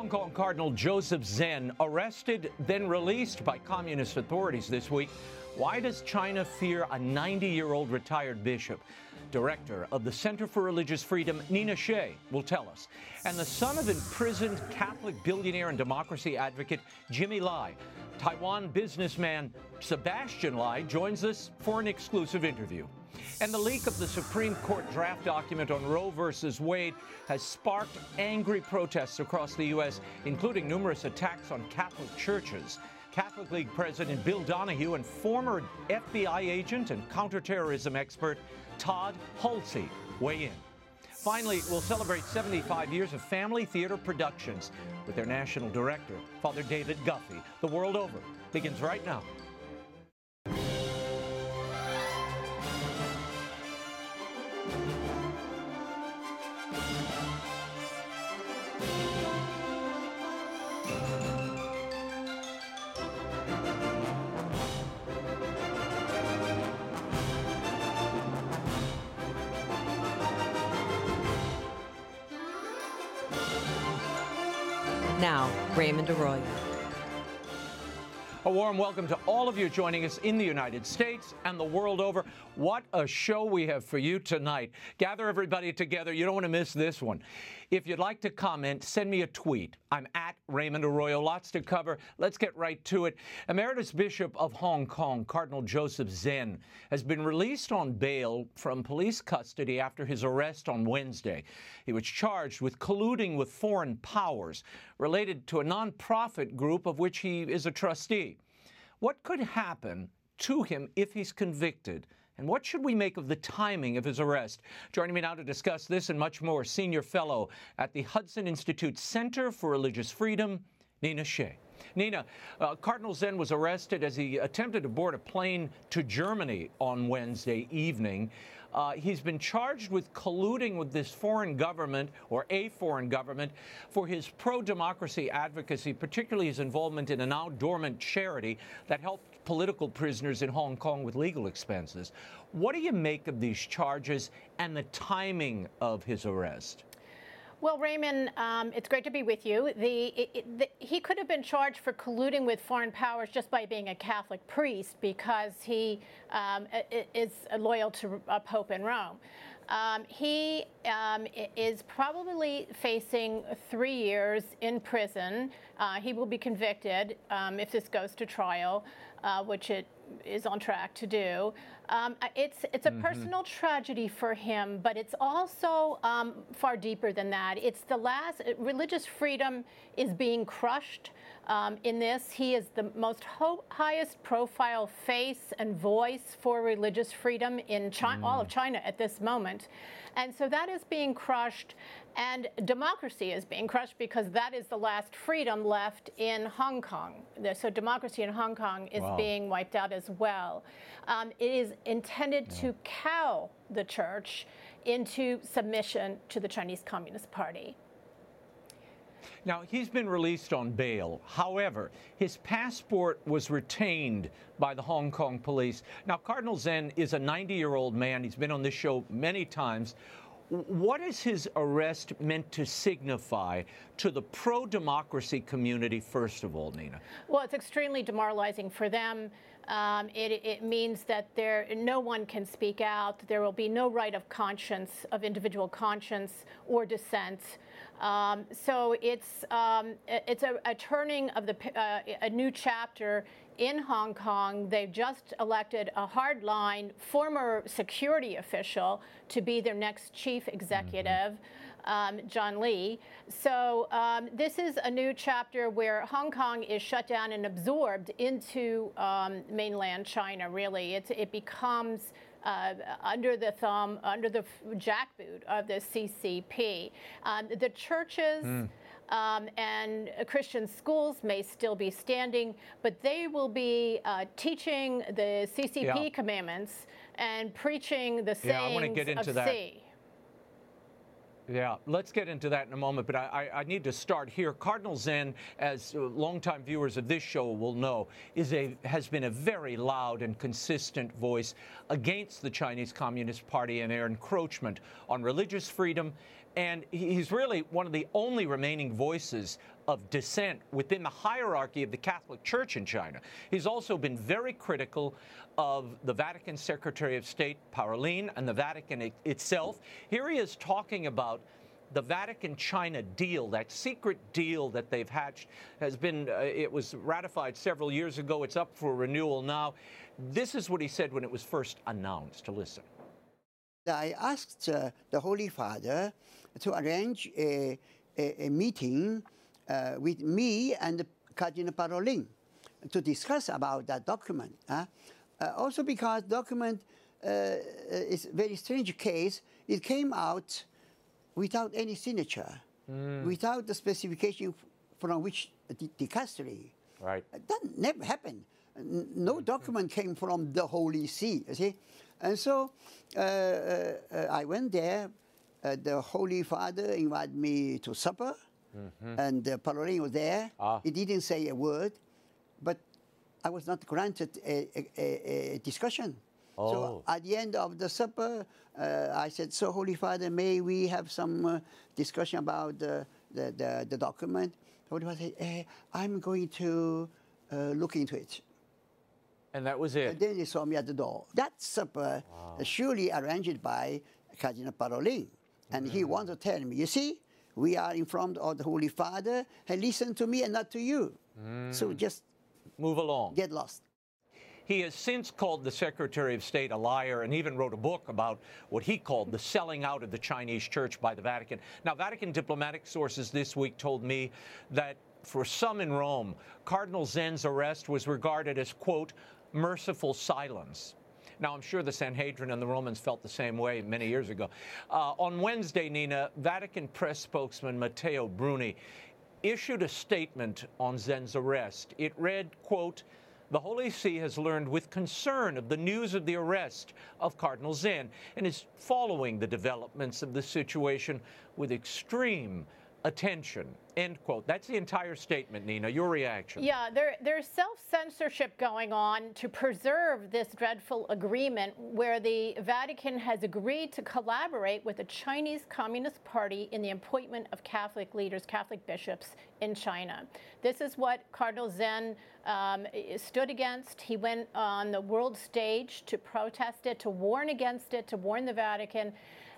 Hong Kong Cardinal Joseph Zen arrested, then released by communist authorities this week. Why does China fear a 90 year old retired bishop? Director of the Center for Religious Freedom, Nina Shea, will tell us. And the son of imprisoned Catholic billionaire and democracy advocate Jimmy Lai, Taiwan businessman Sebastian Lai, joins us for an exclusive interview. And the leak of the Supreme Court draft document on Roe v. Wade has sparked angry protests across the U.S., including numerous attacks on Catholic churches. Catholic League President Bill Donohue and former FBI agent and counterterrorism expert Todd Hulsey weigh in. Finally, we'll celebrate 75 years of family theater productions with their national director, Father David Guffey. The world over begins right. Now, Arroyo. A warm welcome to all of you joining us in the United States and the world over. What a show we have for you tonight. Gather everybody together. You don't want to miss this one. If you'd like to comment, send me a tweet. I'm at Raymond Arroyo. Lots to cover. Let's get right to it. Emeritus Bishop of Hong Kong, Cardinal Joseph Zen, has been released on bail from police custody after his arrest on Wednesday. He was charged with colluding with foreign powers related to a nonprofit group of which he is a trustee. What could happen to him if he's convicted? And what should we make of the timing of his arrest? Joining me now to discuss this and much more, Senior Fellow at the Hudson Institute Center for Religious Freedom, Nina Shea. Nina, uh, Cardinal Zen was arrested as he attempted to board a plane to Germany on Wednesday evening. Uh, he's been charged with colluding with this foreign government or a foreign government for his pro democracy advocacy, particularly his involvement in a now dormant charity that helped political prisoners in Hong Kong with legal expenses. What do you make of these charges and the timing of his arrest? Well, Raymond, um, it's great to be with you. The, it, the, he could have been charged for colluding with foreign powers just by being a Catholic priest because he um, is loyal to a Pope in Rome. Um, he um, is probably facing three years in prison. Uh, he will be convicted um, if this goes to trial, uh, which it is on track to do. Um, it's it's a mm-hmm. personal tragedy for him, but it's also um, far deeper than that. It's the last religious freedom is being crushed. Um, in this, he is the most ho- highest profile face and voice for religious freedom in China, mm. all of. China at this moment. And so that is being crushed, and democracy is being crushed because that is the last freedom left in Hong Kong. So democracy in Hong Kong is wow. being wiped out as well. Um, it is intended yeah. to cow the church into submission to the Chinese Communist Party. Now, he's been released on bail. However, his passport was retained by the Hong Kong police. Now, Cardinal Zen is a 90 year old man. He's been on this show many times. What is his arrest meant to signify to the pro democracy community, first of all, Nina? Well, it's extremely demoralizing for them. Um, it, it, means that there no one can speak out. There will be no right of conscience, of individual conscience or dissent. Um, so it's um, it's a, a, turning of the uh, a new chapter in Hong Kong. They've just elected a hardline former security official to be their next chief executive. Mm-hmm. Um, John Lee. So um, this is a new chapter where Hong Kong is shut down and absorbed into um, mainland China. Really, it's, it becomes uh, under the thumb, under the jackboot of the CCP. Um, the churches. Mm. Um, and Christian schools may still be standing, but they will be uh, teaching the CCP yeah. commandments and preaching the sayings yeah, I want to get into that. C. Yeah, let's get into that in a moment, but I, I, need to start here. Cardinal Zen, as uh, longtime viewers of this show will know, is a has been a very loud and consistent voice against the Chinese Communist Party and their encroachment on religious freedom And he's really one of the only remaining voices of dissent within the hierarchy of the Catholic Church in China. He's also been very critical of the Vatican Secretary of State, Parolin, and the Vatican it- itself. Here he is talking about the Vatican China deal, that secret deal that they've hatched, has been, uh, it was ratified several years ago. It's up for renewal now. This is what he said when it was first announced. To listen. I asked uh, the Holy Father to arrange a, a, a meeting uh, with me and Cardinal Parolin to discuss about that document. huh? Uh, also because document uh, is a very strange case. It came out without any signature, without the specification from which the dicastery. Right. That never happened. No document came from the Holy See, you see. And so uh, uh, uh, I went there. Uh, the Holy Father invited me to supper, and uh, Parolin was there. Ah. He didn't say a word, but I was not granted a, a, a, discussion. Oh. So at the end of the supper, uh, I said, "So, Holy Father, may we have some uh, discussion about the, the, the, the document?" Holy Father said, eh, "I'm going to uh, look into it." And that was it. And then they saw me at the door. That supper, uh, surely arranged by Cardinal Parolin. And he mm-hmm. wanted to tell me, you see, we are in front of the Holy Father, and listen to me and not to you. So mm. just Move along. get lost. He has since called the Secretary of State a liar and even wrote a book about what he called the selling out of the Chinese church by the Vatican. Now, Vatican diplomatic sources this week told me that for some in Rome, Cardinal Zen's arrest was regarded as, quote, merciful silence. Now, I'm sure the Sanhedrin and the Romans felt the same way many years ago. Uh, on Wednesday, Nina, Vatican press spokesman Matteo Bruni issued a statement on Zen's arrest. It read, quote, the Holy See has learned with concern of the news of the arrest of Cardinal Zen and is following the developments of the situation with extreme attention. End quote. That's the entire statement, Nina. Your reaction? Yeah, there, there's self censorship going on to preserve this dreadful agreement where the Vatican has agreed to collaborate with the Chinese Communist Party in the appointment of Catholic leaders, Catholic bishops in China. This is what Cardinal Zen um, stood against. He went on the world stage to protest it, to warn against it, to warn the Vatican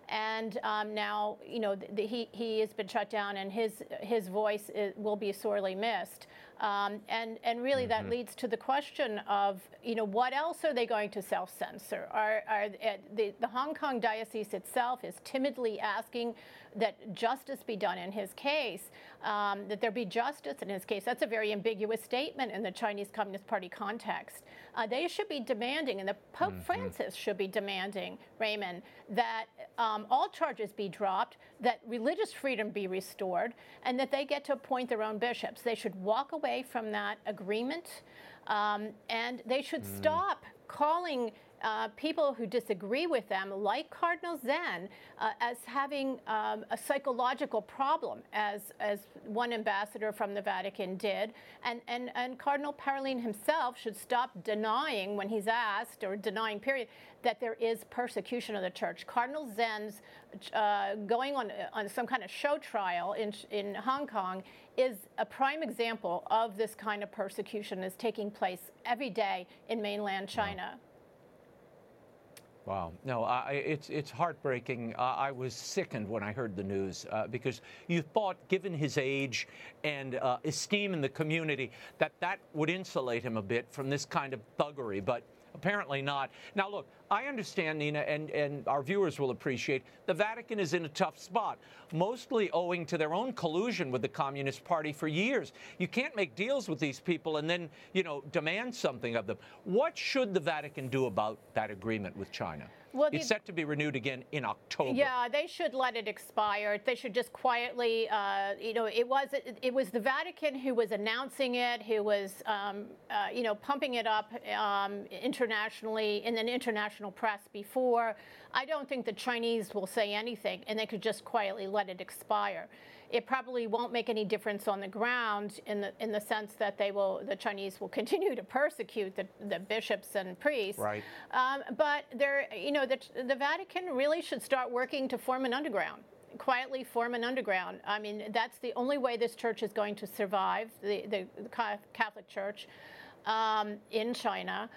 and um, now you know th- th- he he has been shut down, and his his voice is, will be sorely missed. Um, and and really that leads to the question of you know what else are they going to self-censor? Are are uh, the the Hong Kong diocese itself is timidly asking that justice be done in his case, um, that there be justice in his case. That's a very ambiguous statement in the Chinese Communist Party context. Uh, they should be demanding, and the Pope Francis should be demanding, Raymond, that um, all charges be dropped, that religious freedom be restored, and that they get to appoint their own bishops. They should walk away from that agreement, um, and they should stop calling uh, people who disagree with them, like Cardinal Zen, uh, as having um, a psychological problem, as, as one ambassador from the Vatican did. And, and, and Cardinal Parolin himself should stop denying, when he's asked, or denying, period, that there is persecution of the church. Cardinal Zen's uh, going on, on some kind of show trial in, in Hong Kong is a prime example of this kind of persecution is taking place every day in mainland China. Wow. No, I, it's, it's heartbreaking. Uh, I was sickened when I heard the news uh, because you thought, given his age and uh, esteem in the community, that that would insulate him a bit from this kind of thuggery, but apparently not. Now, look, I understand, Nina, and, and our viewers will appreciate the Vatican is in a tough spot, mostly owing to their own collusion with the Communist Party for years. You can't make deals with these people and then, you know, demand something of them. What should the Vatican do about that agreement with China? Well, it's set to be renewed again in October. Yeah, they should let it expire. They should just quietly, uh, you know, it was it, it was the Vatican who was announcing it, who was, um, uh, you know, pumping it up um, internationally in an international press before. I don't think the Chinese will say anything, and they could just quietly let it expire. It probably won't make any difference on the ground in the in the sense that they will, the Chinese will continue to persecute the, the bishops and priests. Right. Um, but there, you know, the, the Vatican really should start working to form an underground quietly form an underground. I mean, that's the only way this church is going to survive, the, the, the Catholic Church um, in China.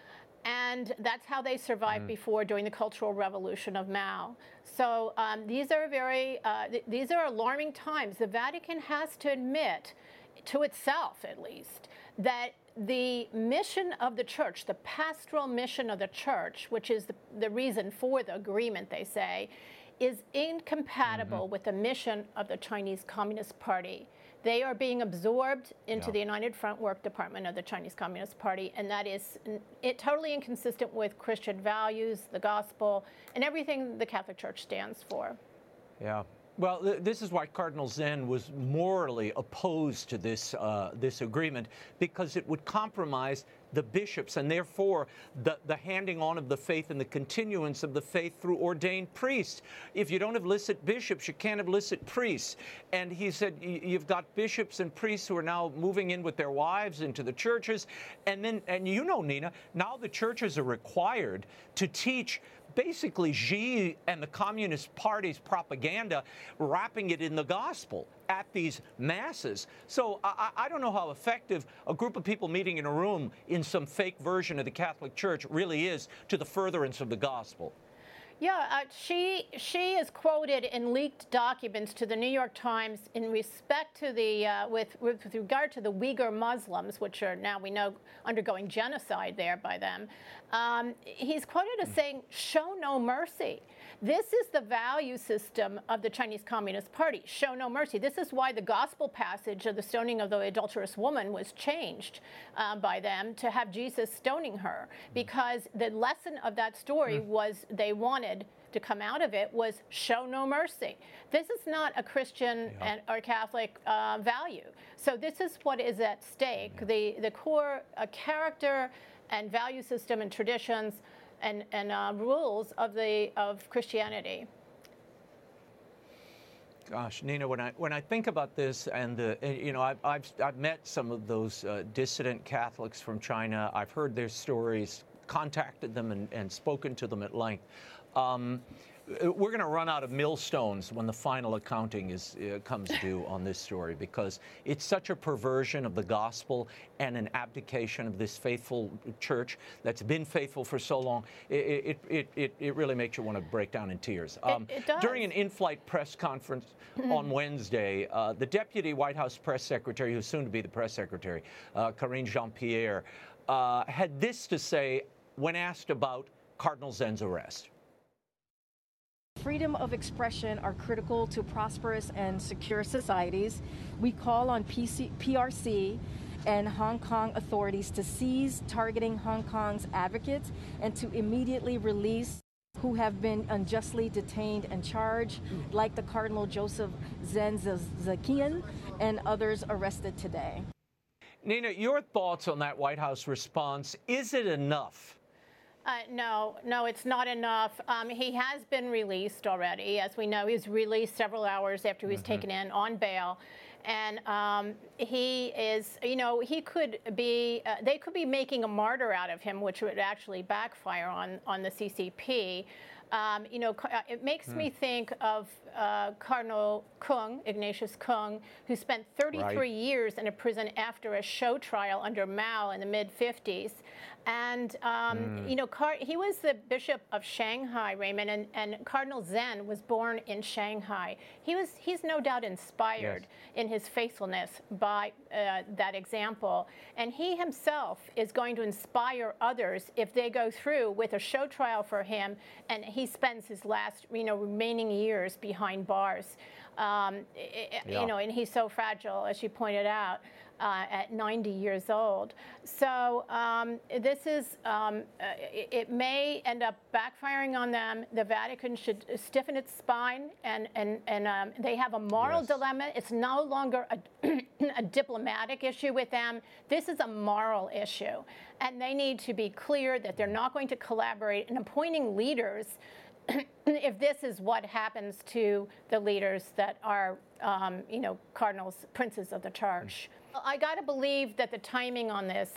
And that's how they survived mm. before during the Cultural Revolution of Mao. So um, these are very, uh, th- these are alarming times. The Vatican has to admit, to itself at least, that the mission of the church, the pastoral mission of the church, which is the, the reason for the agreement, they say, is incompatible mm-hmm. with the mission of the Chinese Communist Party. They are being absorbed into yeah. the United Front Work Department of the Chinese Communist Party, and that is it, totally inconsistent with Christian values, the gospel, and everything the Catholic Church stands for. Yeah. Well, th- this is why Cardinal Zen was morally opposed to this uh, this agreement because it would compromise the bishops and therefore the, the handing on of the faith and the continuance of the faith through ordained priests. If you don't have licit bishops, you can't have licit priests. And he said you've got bishops and priests who are now moving in with their wives into the churches, and then and you know, Nina, now the churches are required to teach basically Xi and the Communist Party's propaganda, wrapping it in the gospel at these masses. So I, I, don't know how effective a group of people meeting in a room in some fake version of the Catholic Church really is to the furtherance of the gospel. Yeah, uh, Xi Xi is quoted in leaked documents to the New York Times in respect to the uh, with with regard to the Uyghur Muslims, which are now we know undergoing genocide there by them. Um, he's quoted as saying, "Show no mercy." This is the value system of the Chinese Communist Party. Show no mercy. This is why the gospel passage of the stoning of the adulterous woman was changed uh, by them to have Jesus stoning her, because the lesson of that story mm. was they wanted to come out of it was show no mercy. This is not a Christian yeah. and, or Catholic uh, value. So this is what is at stake. Yeah. The the core uh, character and value system and traditions and, and uh, rules of, the, of Christianity. Gosh, Nina, when I when I think about this, and the, you know, I've, I've, I've met some of those uh, dissident Catholics from China. I've heard their stories, contacted them, and, and spoken to them at length. Um, we're going to run out of millstones when the final accounting is uh, comes due on this story because it's such a perversion of the gospel and an abdication of this faithful church that's been faithful for so long. It it it, it really makes you want to break down in tears. Um, it, it does. During an in-flight press conference mm-hmm. on Wednesday, uh, the deputy White House press secretary, who's soon to be the press secretary, uh, Karine Jean-Pierre, uh, had this to say when asked about Cardinal Zen's arrest freedom of expression are critical to prosperous and secure societies. We call on PC, PRC and Hong Kong authorities to cease targeting Hong Kong's advocates and to immediately release who have been unjustly detained and charged, like the Cardinal Joseph Zen Ze-kiun and others arrested today. Nina, your thoughts on that White House response? Is it enough? Uh, no, no, it's not enough. Um, he has been released already. As we know, he was released several hours after he was mm-hmm. taken in on bail. And um, he is, you know, he could be, uh, they could be making a martyr out of him, which would actually backfire on, on the CCP. Um, you know, uh, it makes me hmm. think of uh, Cardinal Kung, Ignatius Kung, who spent 33 right. years in a prison after a show trial under Mao in the mid 50s. And, um, mm. you know, Car- he was the Bishop of Shanghai, Raymond, and, and, Cardinal Zen was born in Shanghai. He was, he's no doubt inspired yes. in his faithfulness by uh, that example. And he himself is going to inspire others if they go through with a show trial for him and he spends his last, you know, remaining years behind bars. Um, yeah. You know, and he's so fragile, as you pointed out uh, at 90 years old. So um, this is, um, uh, it, it, may end up backfiring on them. The Vatican should stiffen its spine, and, and, and um, they have a moral yes. dilemma. It's no longer a, a diplomatic issue with them. This is a moral issue. And they need to be clear that they're not going to collaborate in appointing leaders if this is what happens to the leaders that are, um, you know, cardinals, princes of the church. I got to believe that the timing on this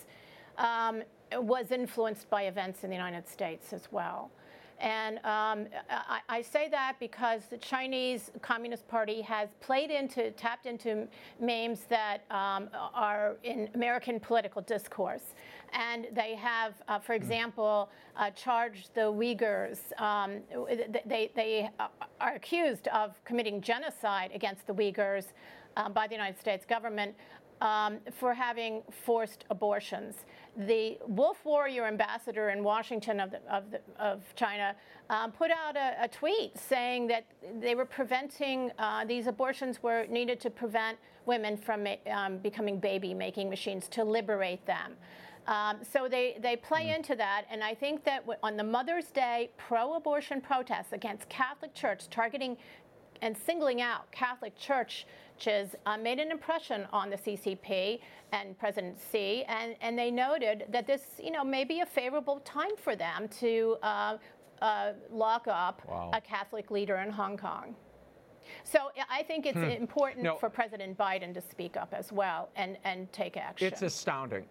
um, was influenced by events in the United States as well. And um, I, I, say that because the Chinese Communist Party has played into, tapped into memes that um, are in American political discourse. And they have, uh, for example, uh, charged the Uyghurs. Um, they, they are accused of committing genocide against the Uyghurs um, by the United States government um, for having forced abortions. The Wolf Warrior ambassador in Washington of, the, of, the, of China um, put out a, a, tweet saying that they were preventing uh, these abortions were needed to prevent women from um, becoming baby making machines to liberate them. Um, so they, they play mm. into that, and I think that on the Mother's Day pro-abortion protests against Catholic Church targeting and singling out Catholic Church churches uh, made an impression on the CCP and President Xi, and, and they noted that this, you know, may be a favorable time for them to uh, uh, lock up wow. a Catholic leader in Hong Kong. So I think it's hmm. important no. for President Biden to speak up as well and, and take action. It's astounding.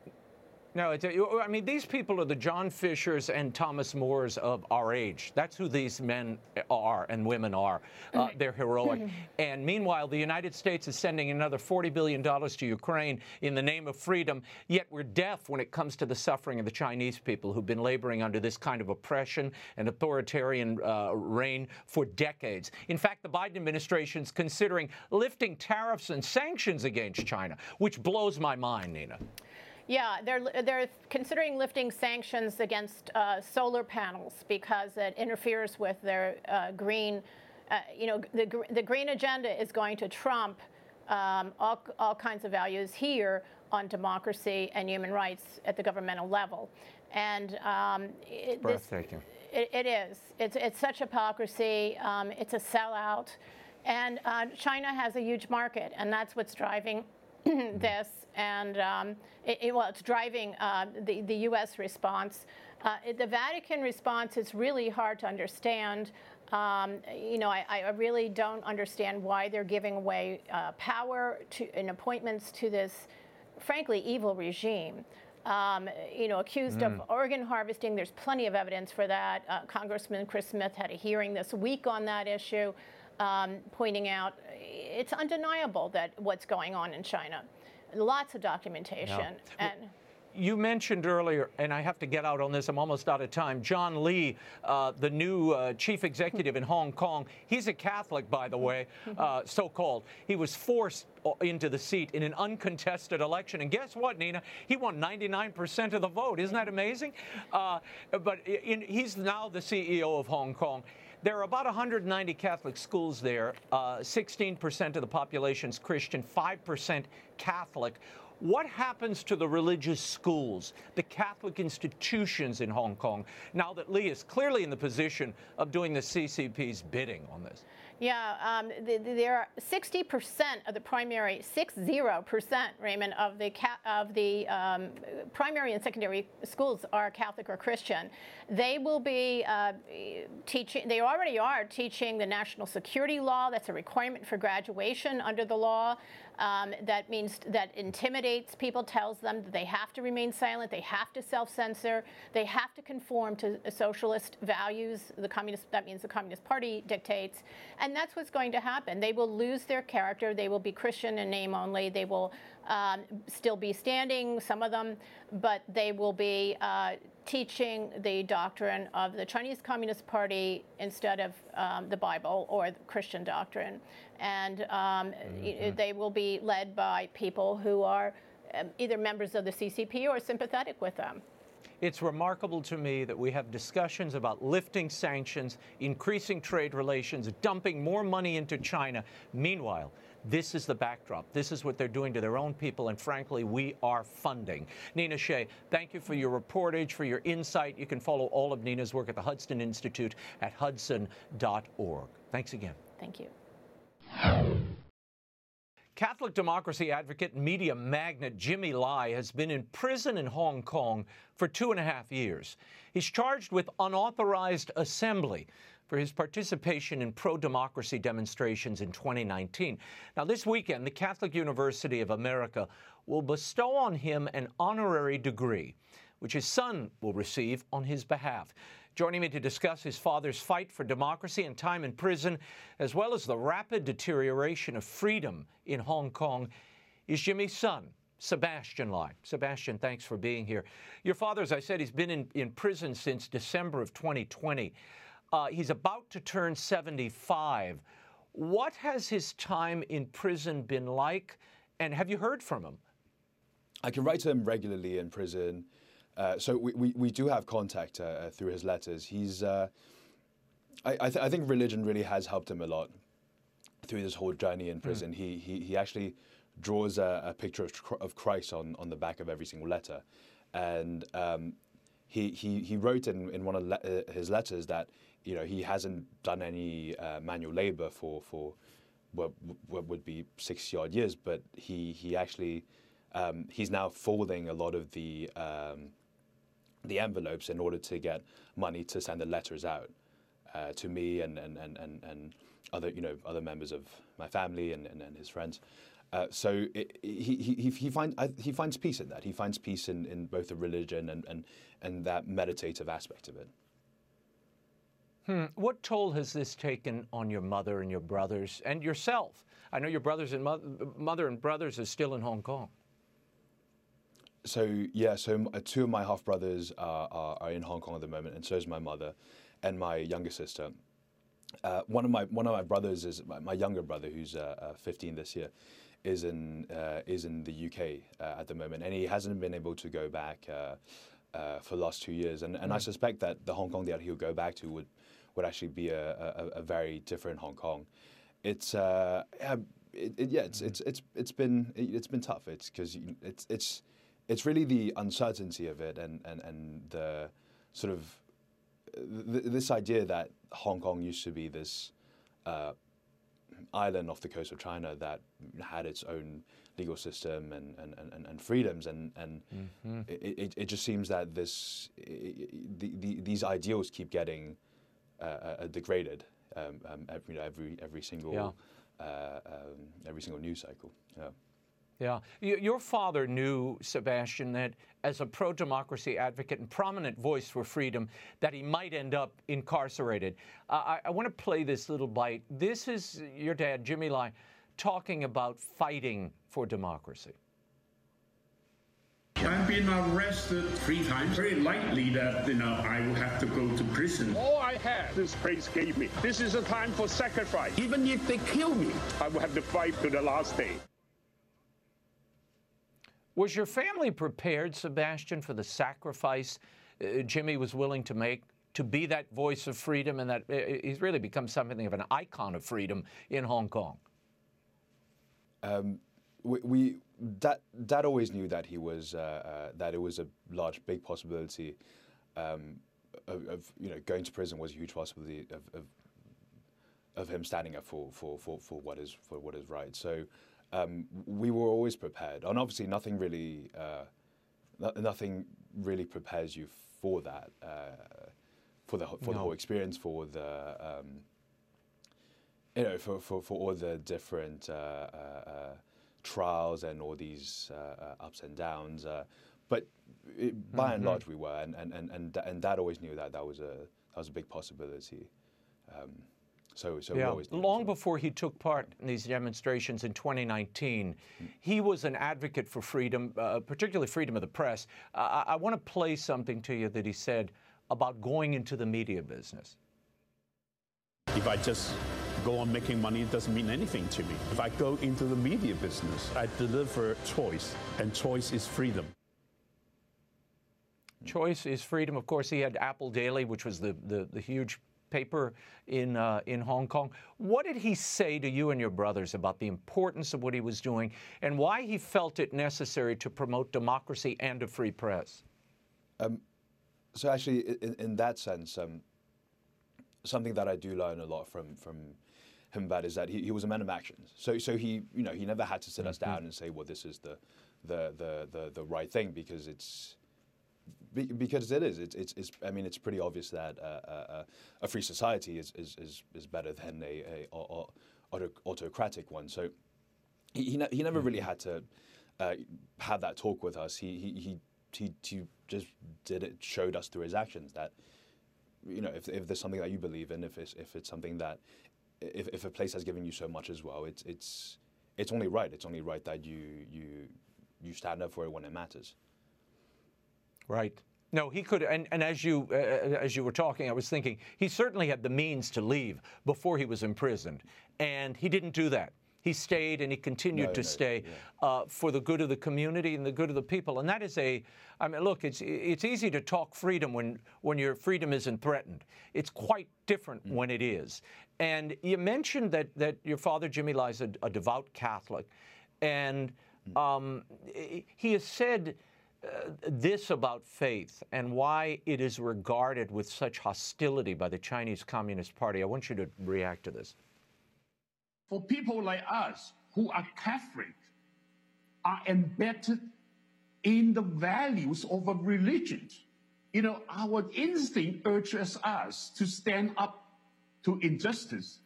No, it's a, I mean, these people are the John Fishers and Thomas Mores of our age. That's who these men are and women are. Uh, they're heroic. and meanwhile, the United States is sending another $40 billion to Ukraine in the name of freedom, yet we're deaf when it comes to the suffering of the Chinese people who've been laboring under this kind of oppression and authoritarian uh, reign for decades. In fact, the Biden administration is considering lifting tariffs and sanctions against China, which blows my mind, Nina. Yeah, they're they're considering lifting sanctions against uh, solar panels because it interferes with their uh, green. Uh, you know, the the green agenda is going to trump um, all all kinds of values here on democracy and human rights at the governmental level, and um, it, breathtaking. This, it, it is. It's it's such hypocrisy. Um, it's a sellout, and uh, China has a huge market, and that's what's driving this and um, it, it, well, it's driving uh, the, the U.S. response. Uh, it, the Vatican response is really hard to understand. Um, you know, I, I, really don't understand why they're giving away uh, power to, and appointments to this, frankly, evil regime. Um, you know, accused mm. of organ harvesting. There's plenty of evidence for that. Uh, Congressman Chris Smith had a hearing this week on that issue, um, pointing out it's undeniable that what's going on in China lots of documentation. Yeah. And you mentioned earlier, and I have to get out on this, I'm almost out of time. John Lee, uh, the new uh, chief executive in Hong Kong, he's a Catholic, by the way, uh, so called. He was forced uh, into the seat in an uncontested election. And guess what, Nina? He won 99% of the vote. Isn't that amazing? Uh, but in, he's now the CEO of Hong Kong. There are about 190 Catholic schools there. 16% uh, of the population is Christian, 5% Catholic. What happens to the religious schools, the Catholic institutions in Hong Kong, now that Lee is clearly in the position of doing the CCP's bidding on this? Yeah, um, the, the, there are 60% of the primary, 60%, Raymond, of the of the um, primary and secondary schools are Catholic or Christian. They will be uh, teaching. They already are teaching the national security law. That's a requirement for graduation under the law. Um, that means that intimidates people, tells them that they have to remain silent, they have to self-censor, they have to conform to socialist values. The communist that means the Communist Party dictates, and that's what's going to happen. They will lose their character. They will be Christian in name only. They will um, still be standing, some of them, but they will be uh, teaching the doctrine of the Chinese Communist Party instead of um, the Bible or the Christian doctrine. And um, mm-hmm. they will be led by people who are um, either members of the CCP or sympathetic with them. It's remarkable to me that we have discussions about lifting sanctions, increasing trade relations, dumping more money into China. Meanwhile, this is the backdrop. This is what they're doing to their own people, and frankly, we are funding. Nina Shea, thank you for your reportage, for your insight. You can follow all of Nina's work at the Hudson Institute at hudson.org. Thanks again. Thank you. Catholic democracy advocate and media magnate Jimmy Lai has been in prison in Hong Kong for two and a half years. He's charged with unauthorized assembly for his participation in pro democracy demonstrations in 2019. Now, this weekend, the Catholic University of America will bestow on him an honorary degree, which his son will receive on his behalf. Joining me to discuss his father's fight for democracy and time in prison, as well as the rapid deterioration of freedom in Hong Kong, is Jimmy's son, Sebastian Lai. Sebastian, thanks for being here. Your father, as I said, he's been in, in prison since December of 2020. Uh, he's about to turn 75. What has his time in prison been like, and have you heard from him? I can write to him regularly in prison. Uh, so we, we, we, do have contact uh, uh, through his letters. He's, uh, I, I, th- I, think religion really has helped him a lot through this whole journey in prison. Mm. He, he, he actually draws a, a, picture of, of Christ on, on the back of every single letter. And um, he, he, he wrote in, in one of le- uh, his letters that you know, he hasn't done any uh, manual labor for, for what, what would be 60 odd years, but he, he actually, um, he's now folding a lot of the, um, the envelopes in order to get money to send the letters out uh, to me and, and, and, and, and other, you know, other members of my family and, and, and his friends. Uh, so it, he, he, he, find, he finds peace in that. He finds peace in, in both the religion and, and, and that meditative aspect of it. Hmm. What toll has this taken on your mother and your brothers and yourself? I know your brothers and mo- mother and brothers are still in Hong Kong. So yeah, so uh, two of my half brothers are, are, are, in Hong Kong at the moment, and so is my mother and my younger sister. Uh, one of my one of my brothers is my younger brother, who's uh, uh, 15 this year, is in uh, is in the UK uh, at the moment, and he hasn't been able to go back for the last two years. And, and mm. I suspect that the Hong Kong that he'll go back to would would actually be a, a, a very different Hong Kong. It's uh, it, it, yeah, it's, it's it's it's been it, has been tough. It's because it's it's it's really the uncertainty of it and and and the sort of th- this idea that Hong Kong used to be this uh, island off the coast of China that had its own legal system and, and, and, and freedoms and, and mm-hmm. it, it, it, just seems that this the, the, these ideals keep getting uh, uh, degraded um, um, every, every every single yeah. Uh, um, every single news cycle. Yeah. Yeah. Your father knew, Sebastian, that as a pro democracy advocate and prominent voice for freedom, that he might end up incarcerated. Uh, I, I want to play this little bite. This is your dad, Jimmy Lai, talking about fighting for democracy. I've been arrested three times. Very likely that you know I will have to go to prison. All I have, this place gave me. This is a time for sacrifice. Even if they kill me, I will have to fight to the last day. Was your family prepared, Sebastian, for the sacrifice uh, Jimmy was willing to make to be that voice of freedom and that uh, he's really become something of an icon of freedom in Hong Kong? Um, we, we Dad, Dad always knew that he was uh, uh, that it was a large, big possibility um, of, of, you know going to prison was a huge possibility of, of, of him standing up for, for, for, for what is for what is right. So um, we were always prepared, and obviously nothing really uh, no, nothing really prepares you for that uh, for the for no. the whole experience for the um, you know for, for, for all the different uh, uh, trials and all these uh, uh, ups and downs. Uh, but it, by mm-hmm. and large, we were, and, and, and, and, and Dad always knew that that was a that was a big possibility. Um, so, so yeah. long before he took part in these demonstrations in 2019, mm. he was an advocate for freedom, uh, particularly freedom of the press. Uh, I, I want to play something to you that he said about going into the media business. If I just go on making money it doesn't mean anything to me. If I go into the media business, I deliver choice, and choice is freedom. Choice is freedom. Of course, he had Apple Daily, which was the, the, the huge paper in, uh, in Hong Kong. What did he say to you and your brothers about the importance of what he was doing and why he felt it necessary to promote democracy and a free press? Um, so, actually, in, in that sense, um, something that I do learn a lot from, from him about is that he, he was a man of actions. So so he you know he never had to sit mm-hmm. us down and say, well, this is the the the the, the right thing because it's because it is. It's, it's, it's, I mean, it's pretty obvious that uh, uh, a free society is, is, is, is better than a, a, a autocratic one. So he, he, ne- he never really mm-hmm. had to uh, have that talk with us. He, he, he, he, he just did it, showed us through his actions that you know, if, if there's something that you believe in, if it's if it's something that, if, if a place has given you so much as well, it's it's it's only right. It's only right that you you you stand up for it when it matters. Right. No, he could, and, and as you uh, as you were talking, I was thinking he certainly had the means to leave before he was imprisoned, and he didn't do that. He stayed and he continued No, to no, stay yeah. uh, for the good of the community and the good of the people. And that is a, I mean, look, it's it's easy to talk freedom when when your freedom isn't threatened. It's quite different Mm. when it is. And you mentioned that that your father Jimmy Lai is a, a devout Catholic, and Mm. um, he has said uh, this about faith and why it is regarded with such hostility by the Chinese Communist Party. I want you to react to this. For people like us who are Catholic, are embedded in the values of a religion. You know, our instinct urges us to stand up to injustice,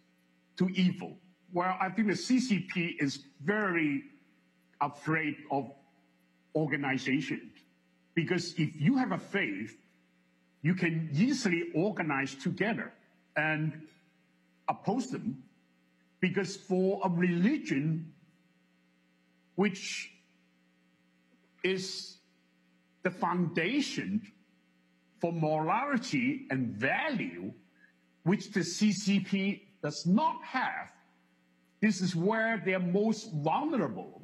to evil. Well, I think the CCP is very afraid of organization because if you have a faith, you can easily organize together and oppose them because for a religion which is the foundation for morality and value, which the CCP does not have, this is where they're most vulnerable.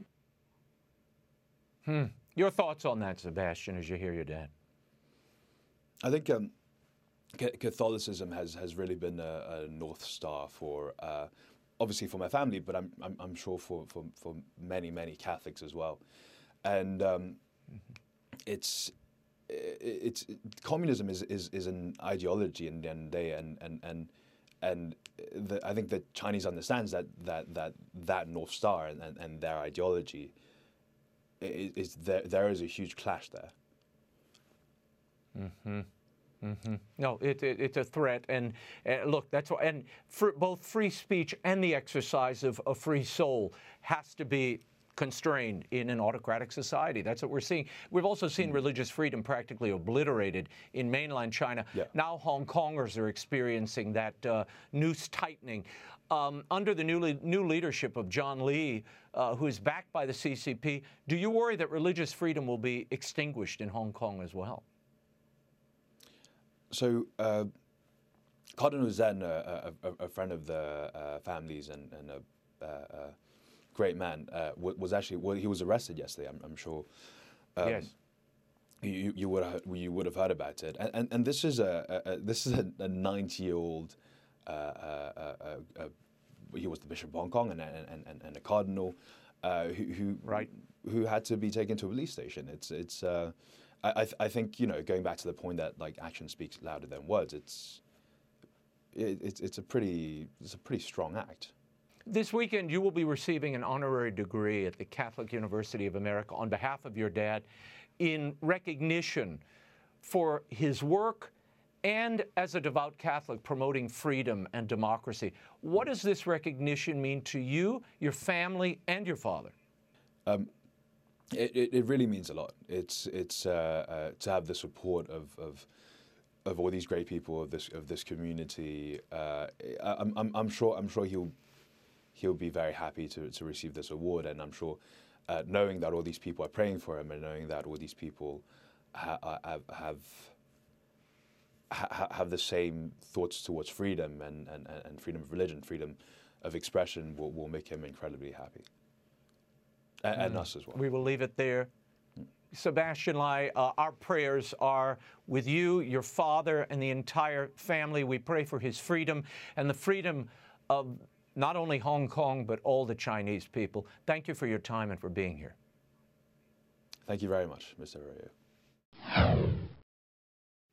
Your thoughts on that, Sebastian, as you hear your dad? I think um, Catholicism has, has really been a, a north star for uh, obviously for my family, but I'm, I'm, I'm sure for, for, for many many Catholics as well, and um, it's i- it's communism is, is, is an ideology in the day, and and and and the, I think the Chinese understands that that that that north star and, and, and their ideology is, is there there is a huge clash there. No, it, it, it's a threat, and uh, look, that's why. And both free speech and the exercise of a free soul has to be constrained in an autocratic society. That's what we're seeing. We've also seen religious freedom practically obliterated in mainland China. Yeah. Now Hong Kongers are experiencing that uh, noose tightening. Um, under the new, le- new leadership of John Lee, uh, who is backed by the CCP, do you worry that religious freedom will be extinguished in Hong Kong as well? So, uh, Cardinal Zen, a, a, a- a friend of the uh, families and, and a, uh, uh, great man, uh, was actually well, he was arrested yesterday. I'm, I'm sure. um, yes. You, you would have, you would have heard about it, and, and, and this is a, a, a this is a 90 year old. Uh, uh, uh, uh, he was the Bishop of Hong Kong and, and, and, and a cardinal uh, who, who Right. who had to be taken to a police station. It's it's. Uh, I, I th- I think you know going back to the point that like action speaks louder than words. It's it, it's it's a pretty it's a pretty strong act. This weekend, you will be receiving an honorary degree at the Catholic University of America on behalf of your dad in recognition for his work and as a devout Catholic promoting freedom and democracy. What does this recognition mean to you, your family, and your father? It, it, it really means a lot. It's it's uh, uh, to have the support of, of of all these great people of this of this community. Uh, I, I'm, I'm I'm sure I'm sure he'll he'll be very happy to, to receive this award, and I'm sure uh, knowing that all these people are praying for him, and knowing that all these people ha- ha- have have ha- have the same thoughts towards freedom and, and, and freedom of religion, freedom of expression, will, will make him incredibly happy, A- and, us as well. We will leave it there. Sebastian Lai, uh, our prayers are with you, your father, and the entire family. We pray for his freedom and the freedom of not only Hong Kong, but all the Chinese people. Thank you for your time and for being here. Thank you very much, Mr. Arroyo.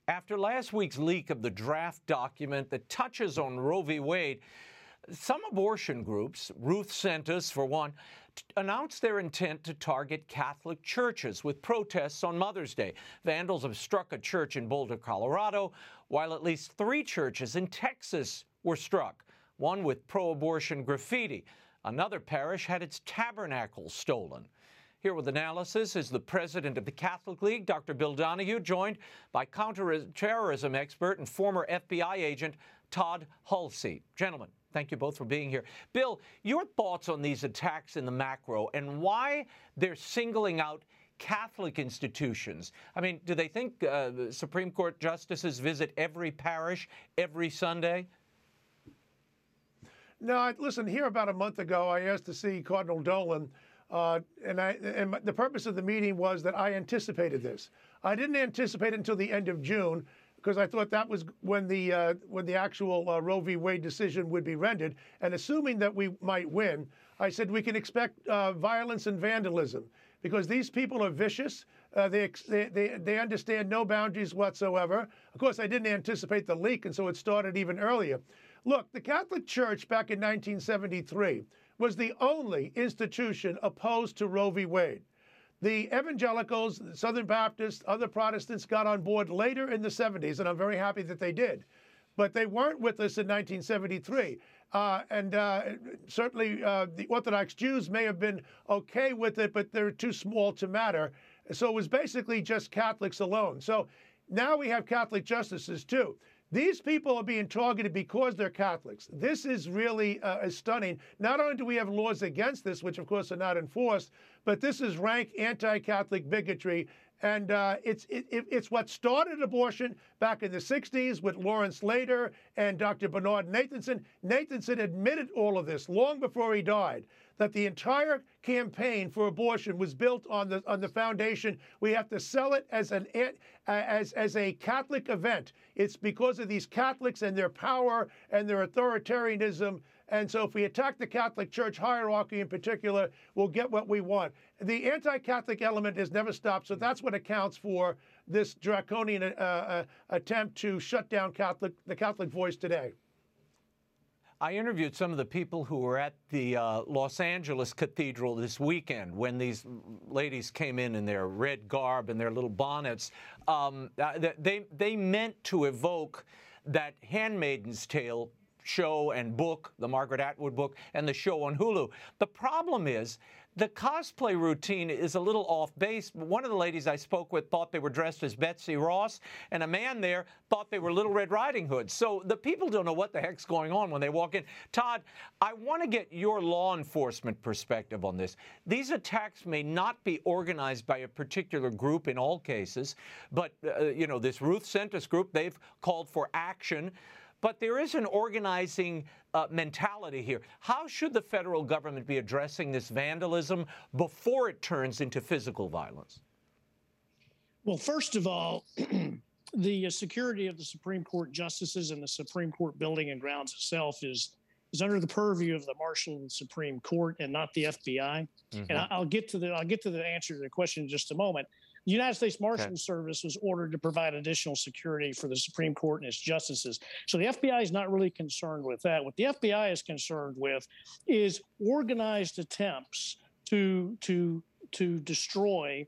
After last week's leak of the draft document that touches on Roe v. Wade, some abortion groups, Ruth sent us for one, t- announced their intent to target Catholic churches with protests on Mother's Day. Vandals have struck a church in Boulder, Colorado, while at least three churches in Texas were struck, one with pro abortion graffiti. Another parish had its tabernacle stolen. Here with analysis is the president of the Catholic League, Dr. Bill Donohue, joined by counterterrorism expert and former FBI agent Todd Hulsey. Gentlemen, thank you both for being here. Bill, your thoughts on these attacks in the macro and why they're singling out Catholic institutions. I mean, do they think uh, Supreme Court justices visit every parish every Sunday? No, listen, here about a month ago, I asked to see Cardinal Dolan, uh, and, I, and the purpose of the meeting was that I anticipated this. I didn't anticipate it until the end of June because I thought that was when the uh, when the actual uh, Roe v. Wade decision would be rendered. And assuming that we might win, I said we can expect uh, violence and vandalism because these people are vicious. Uh, they, they, they understand no boundaries whatsoever. Of course, I didn't anticipate the leak, and so it started even earlier. Look, the Catholic Church back in 1973 was the only institution opposed to Roe v. Wade. The evangelicals, Southern Baptists, other Protestants got on board later in the 70s, and I'm very happy that they did. But they weren't with us in 1973. Uh, and uh, certainly uh, the Orthodox Jews may have been okay with it, but they're too small to matter. So it was basically just Catholics alone. So now we have Catholic justices too. These people are being targeted because they're Catholics. This is really uh, stunning. Not only do we have laws against this, which of course are not enforced, but this is rank anti Catholic bigotry and uh, it's, it, it's what started abortion back in the 60s with Lawrence Lader and Dr. Bernard Nathanson. Nathanson admitted all of this long before he died, that the entire campaign for abortion was built on the, on the foundation we have to sell it as, an, as, as a Catholic event. It's because of these Catholics and their power and their authoritarianism and so, if we attack the Catholic Church hierarchy in particular, we'll get what we want. The anti Catholic element has never stopped, so that's what accounts for this draconian uh, uh, attempt to shut down Catholic, the Catholic voice today. I interviewed some of the people who were at the uh, Los Angeles Cathedral this weekend when these ladies came in in their red garb and their little bonnets. Um, uh, they, they meant to evoke that Handmaid's Tale show and book, the Margaret Atwood book, and the show on Hulu. The problem is the cosplay routine is a little off base. One of the ladies I spoke with thought they were dressed as Betsy Ross, and a man there thought they were Little Red Riding Hood. So the people don't know what the heck's going on when they walk in. Todd, I want to get your law enforcement perspective on this. These attacks may not be organized by a particular group in all cases, but, uh, you know, this Ruth Sent Us group, they've called for action. But there is an organizing uh, mentality here. How should the federal government be addressing this vandalism before it turns into physical violence? Well, first of all, the security of the Supreme Court justices and the Supreme Court building and grounds itself is is under the purview of the Marshal of the Supreme Court and not the FBI. Mm-hmm. And I'll get to the I'll get to the answer to the question in just a moment. The United States Marshal okay. Service was ordered to provide additional security for the Supreme Court and its justices. So the FBI is not really concerned with that. What the FBI is concerned with is organized attempts to to to destroy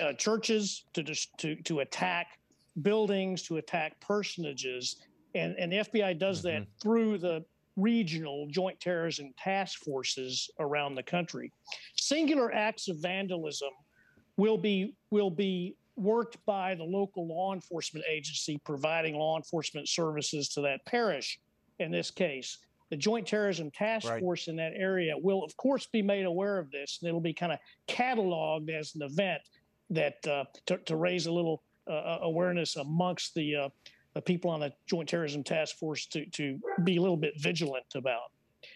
uh, churches, to, to to attack buildings, to attack personages, and and the FBI does mm-hmm. that through the regional joint terrorism task forces around the country. Singular acts of vandalism will be will be worked by the local law enforcement agency providing law enforcement services to that parish in this case the joint terrorism task right. force in that area will of course be made aware of this and it'll be kind of cataloged as an event that uh, to, to, raise a little uh, uh, awareness amongst the, uh, the people on the joint terrorism task force to, to be a little bit vigilant about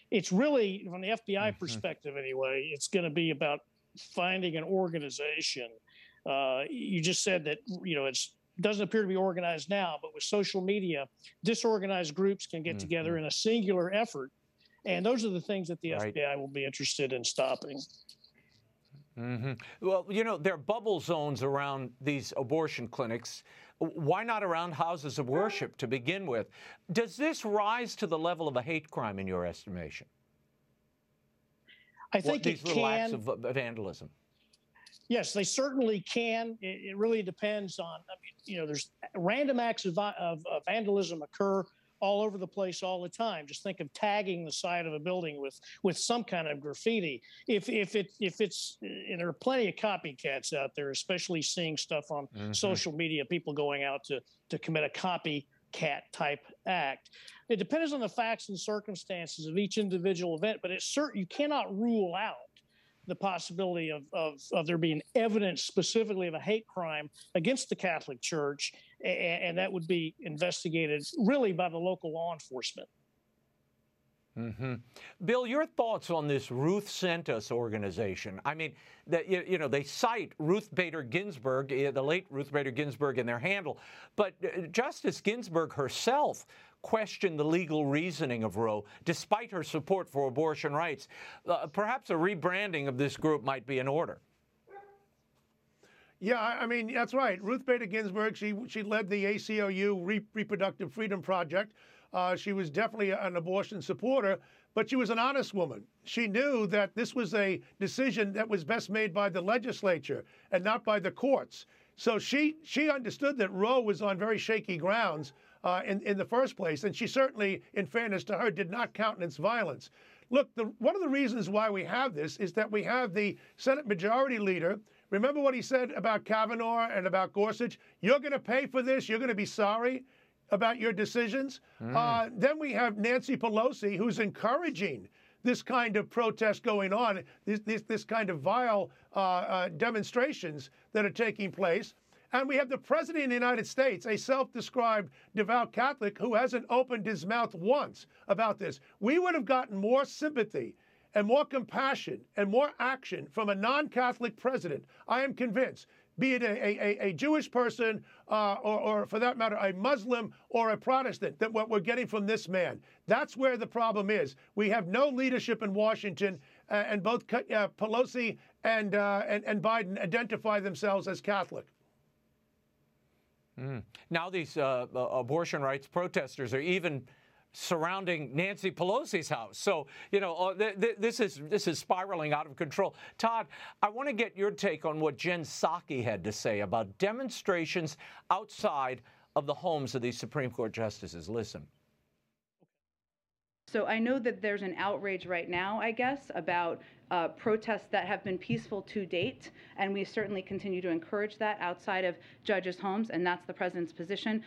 it's really from the fbi mm-hmm. perspective anyway it's going to be about finding an organization. Uh, you just said that you know it's doesn't appear to be organized now, but with social media, disorganized groups can get mm-hmm. together in a singular effort, and those are the things that the right. FBI will be interested in stopping. Mm-hmm. Well, you know, there are bubble zones around these abortion clinics. Why not around houses of worship to begin with? Does this rise to the level of a hate crime in your estimation? I think these it little can, acts of vandalism. Yes, they certainly can. It, it, really depends on. I mean, you know, there's random acts of, of, of vandalism occur all over the place all the time. Just think of tagging the side of a building with with some kind of graffiti. If if it if it's and there are plenty of copycats out there, especially seeing stuff on mm-hmm. social media, people going out to to commit a copycat type act. It depends on the facts and circumstances of each individual event, but it's certain you cannot rule out the possibility of, of, of, there being evidence specifically of a hate crime against the Catholic Church, and, and that would be investigated really by the local law enforcement. Mm-hmm. Bill, your thoughts on this Ruth Sent Us organization? I mean, that you, you, know they cite Ruth Bader Ginsburg, eh, the late Ruth Bader Ginsburg, in their handle, but uh, Justice Ginsburg herself questioned the legal reasoning of Roe, despite her support for abortion rights. Uh, perhaps a rebranding of this group might be in order. Yeah, I mean that's right. Ruth Bader Ginsburg, she she led the ACLU Re- Reproductive Freedom Project. Uh, she was definitely an abortion supporter, but she was an honest woman. She knew that this was a decision that was best made by the legislature and not by the courts. So she she understood that Roe was on very shaky grounds uh, in, in the first place. And she certainly, in fairness to her, did not countenance violence. Look, the, one of the reasons why we have this is that we have the Senate Majority Leader. Remember what he said about Kavanaugh and about Gorsuch? You're going to pay for this. You're going to be sorry about your decisions. Mm. Uh, then we have Nancy Pelosi, who's encouraging this kind of protest going on, this, this, this kind of vile uh, uh, demonstrations that are taking place. And we have the President of the United States, a self described devout Catholic, who hasn't opened his mouth once about this. We would have gotten more sympathy and more compassion and more action from a non Catholic president, I am convinced, be it a, a, a Jewish person uh, or, or, for that matter, a Muslim or a Protestant, than what we're getting from this man. That's where the problem is. We have no leadership in Washington, uh, and both uh, Pelosi and, uh, and, and Biden identify themselves as Catholic. Mm. Now these uh, abortion rights protesters are even surrounding Nancy Pelosi's house. So you know uh, th- th- this is this is spiraling out of control. Todd, I want to get your take on what Jen Psaki had to say about demonstrations outside of the homes of these Supreme Court justices. Listen. So I know that there's an outrage right now, I guess, about uh, protests that have been peaceful to date, and we certainly continue to encourage that outside of judges' homes, and that's the president's position.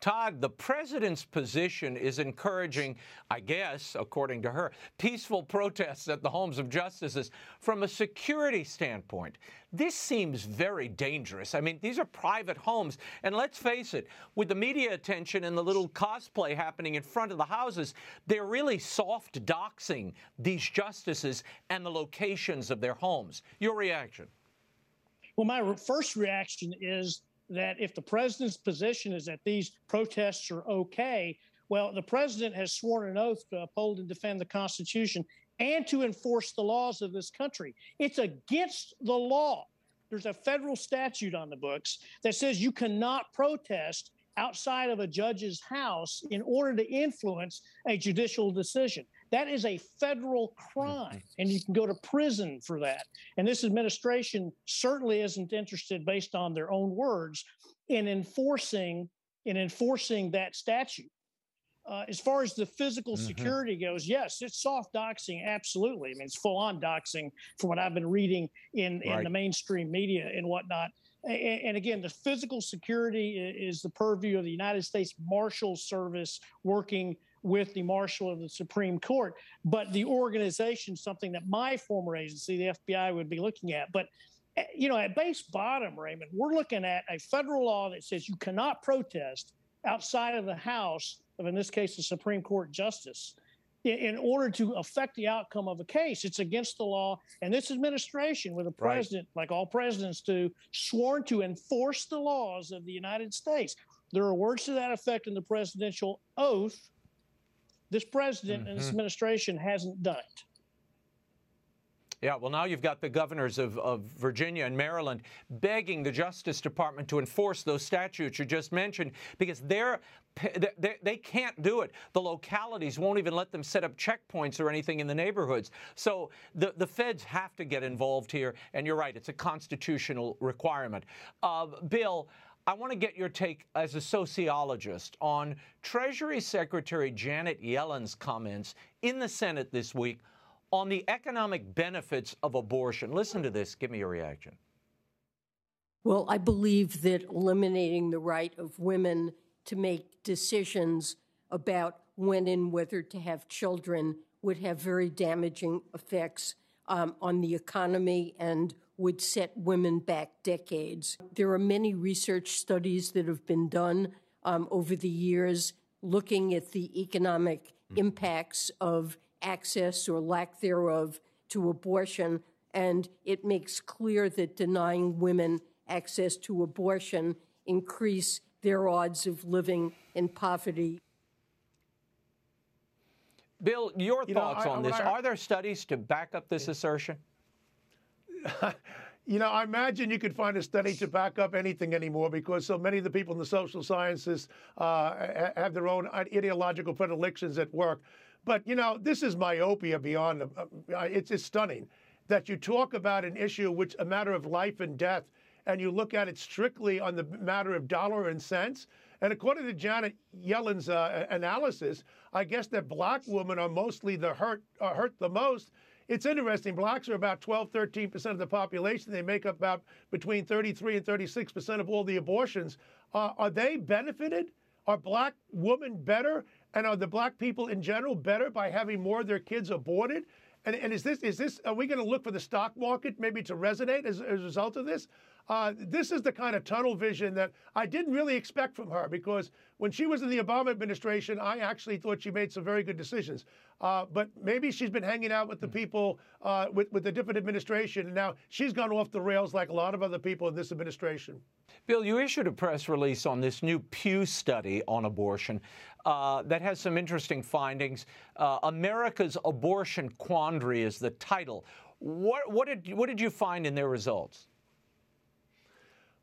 Todd, the president's position is encouraging, I guess, according to her, peaceful protests at the homes of justices from a security standpoint. This seems very dangerous. I mean, these are private homes. And let's face it, with the media attention and the little cosplay happening in front of the houses, they're really soft doxing these justices and the locations of their homes. Your reaction? Well, my first reaction is that if the president's position is that these protests are okay, well, the president has sworn an oath to uphold and defend the Constitution and to enforce the laws of this country. It's against the law. There's a federal statute on the books that says you cannot protest outside of a judge's house in order to influence a judicial decision. That is a federal crime, and you can go to prison for that. And this administration certainly isn't interested, based on their own words, in enforcing in enforcing that statute. Uh, as far as the physical mm-hmm. security goes, yes, it's soft doxing, absolutely. I mean, it's full on doxing from what I've been reading in, right. in the mainstream media and whatnot. And, and, again, the physical security is the purview of the United States Marshal Service working with the marshal of the Supreme Court. But the organization, something that my former agency, the FBI, would be looking at. But eh, you know, at base bottom, Raymond, we're looking at a federal law that says you cannot protest outside of the House of, in this case, the Supreme Court justice. In, order to affect the outcome of a case, it's against the law. And this administration, with a president, right. like all presidents do, sworn to enforce the laws of the United States. There are words to that effect in the presidential oath this president mm-hmm. and this mm-hmm. administration hasn't done it. Yeah, well, now you've got the governors of, of Virginia and Maryland begging the Justice Department to enforce those statutes you just mentioned because they're they, they, can't do it. The localities won't even let them set up checkpoints or anything in the neighborhoods. So the, the feds have to get involved here. And you're right, it's a constitutional requirement. Uh, Bill, I want to get your take as a sociologist on Treasury Secretary Janet Yellen's comments in the Senate this week on the economic benefits of abortion. Listen to this. Give me your reaction. Well, I believe that eliminating the right of women to make decisions about when and whether to have children would have very damaging effects um, on the economy and would set women back decades. There are many research studies that have been done um, over the years looking at the economic mm. impacts of access or lack thereof to abortion, and it makes clear that denying women access to abortion increase their odds of living in poverty. Bill, your you thoughts know, I, on this? I, Are there studies to back up this assertion? you know, I imagine you could find a study to back up anything anymore because so many of the people in the social sciences uh, have their own ideological predilections at work. But, you know, this is myopia beyond, uh, it's, it's stunning that you talk about an issue which is a matter of life and death and you look at it strictly on the matter of dollar and cents. And according to Janet Yellen's uh, analysis, I guess that black women are mostly the hurt, are hurt the most it's interesting. Blacks are about 12, 13% of the population. They make up about between 33 and 36% of all the abortions. Uh, are they benefited? Are black women better? And are the black people in general better by having more of their kids aborted? And, and is this is this are we going to look for the stock market maybe to resonate as, as a result of this? Uh, this is the kind of tunnel vision that I didn't really expect from her because when she was in the Obama administration, I actually thought she made some very good decisions. Uh, but maybe she's been hanging out with the people uh, with, with a different administration, and now she's gone off the rails like a lot of other people in this administration. Bill, you issued a press release on this new Pew study on abortion uh, that has some interesting findings. Uh, America's Abortion Quandary is the title. What, what, did, what did you find in their results?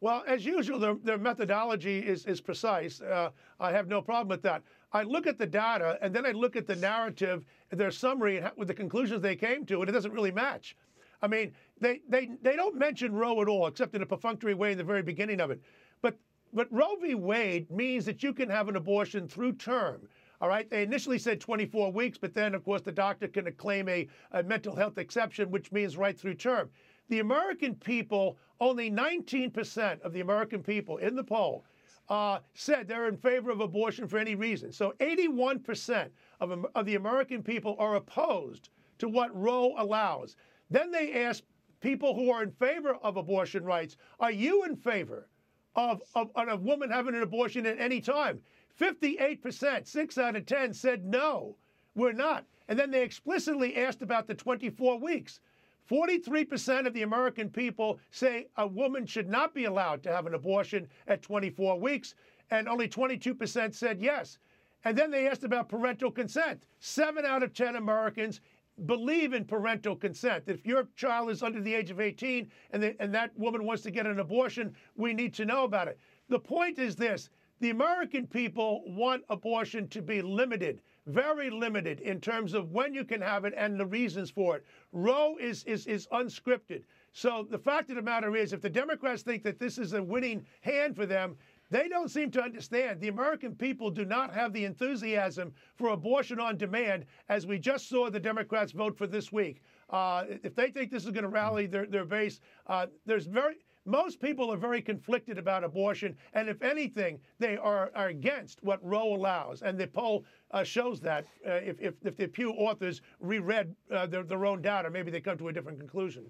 Well, as usual, their, their methodology is, is precise. Uh, I have no problem with that. I look at the data and then I look at the narrative, their summary, and with the conclusions they came to, and it doesn't really match. I mean, they, they, they don't mention Roe at all, except in a perfunctory way in the very beginning of it. But, but Roe v. Wade means that you can have an abortion through term. All right. They initially said 24 weeks, but then, of course, the doctor can claim a, a mental health exception, which means right through term. The American people, only 19% of the American people in the poll uh, said they're in favor of abortion for any reason. So 81% of, of the American people are opposed to what Roe allows. Then they asked people who are in favor of abortion rights, are you in favor of, of, of a woman having an abortion at any time? 58%, six out of 10 said no, we're not. And then they explicitly asked about the 24 weeks. 43% of the American people say a woman should not be allowed to have an abortion at 24 weeks, and only 22% said yes. And then they asked about parental consent. Seven out of 10 Americans believe in parental consent. If your child is under the age of 18 and, the, and that woman wants to get an abortion, we need to know about it. The point is this the American people want abortion to be limited very limited in terms of when you can have it and the reasons for it. Roe is, is, is unscripted. So the fact of the matter is, if the Democrats think that this is a winning hand for them, they don't seem to understand. The American people do not have the enthusiasm for abortion on demand, as we just saw the Democrats vote for this week. Uh, if they think this is going to rally their, their base, uh, there's very most people are very conflicted about abortion, and if anything, they are, are against what Roe allows. And the poll uh, shows that. Uh, if, if, if, the Pew authors reread uh, their, their own data, maybe they come to a different conclusion.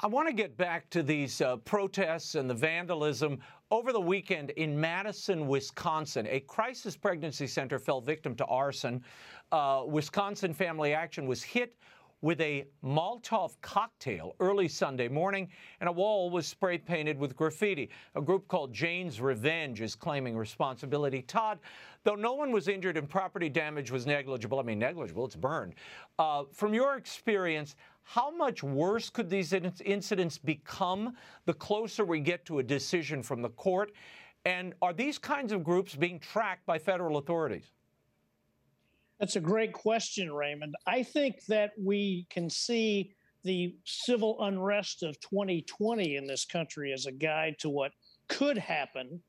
I want to get back to these uh, protests and the vandalism. Over the weekend in Madison, Wisconsin, a crisis pregnancy center fell victim to arson. Uh, Wisconsin Family Action was hit with a Molotov cocktail early Sunday morning, and a wall was spray painted with graffiti. A group called Jane's Revenge is claiming responsibility. Todd, though no one was injured and property damage was negligible, I mean, negligible, it's burned. Uh, from your experience, how much worse could these incidents become the closer we get to a decision from the court? And are these kinds of groups being tracked by federal authorities? That's a great question, Raymond. I think that we can see the civil unrest of 2020 in this country as a guide to what could happen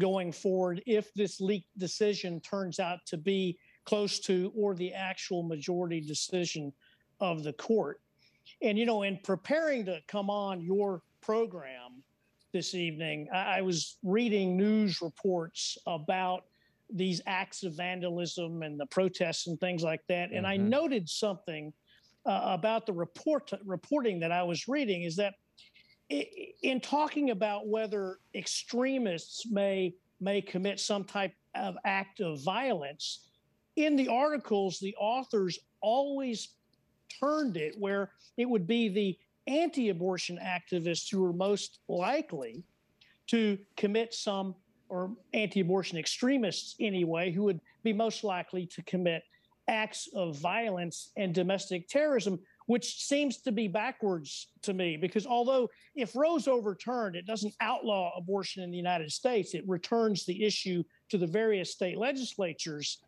going forward if this leaked decision turns out to be close to or the actual majority decision of the court. And, you know, in preparing to come on your program this evening, I, was reading news reports about these acts of vandalism and the protests and things like that. And mm-hmm. I noted something uh, about the report reporting that I was reading is that in talking about whether extremists may may commit some type of act of violence, in the articles, the authors always turned it where it would be the anti-abortion activists who are most likely to commit some or anti-abortion extremists anyway who would be most likely to commit acts of violence and domestic terrorism which seems to be backwards to me because although if Roe's overturned, it doesn't outlaw abortion in the United States, it returns the issue to the various state legislatures.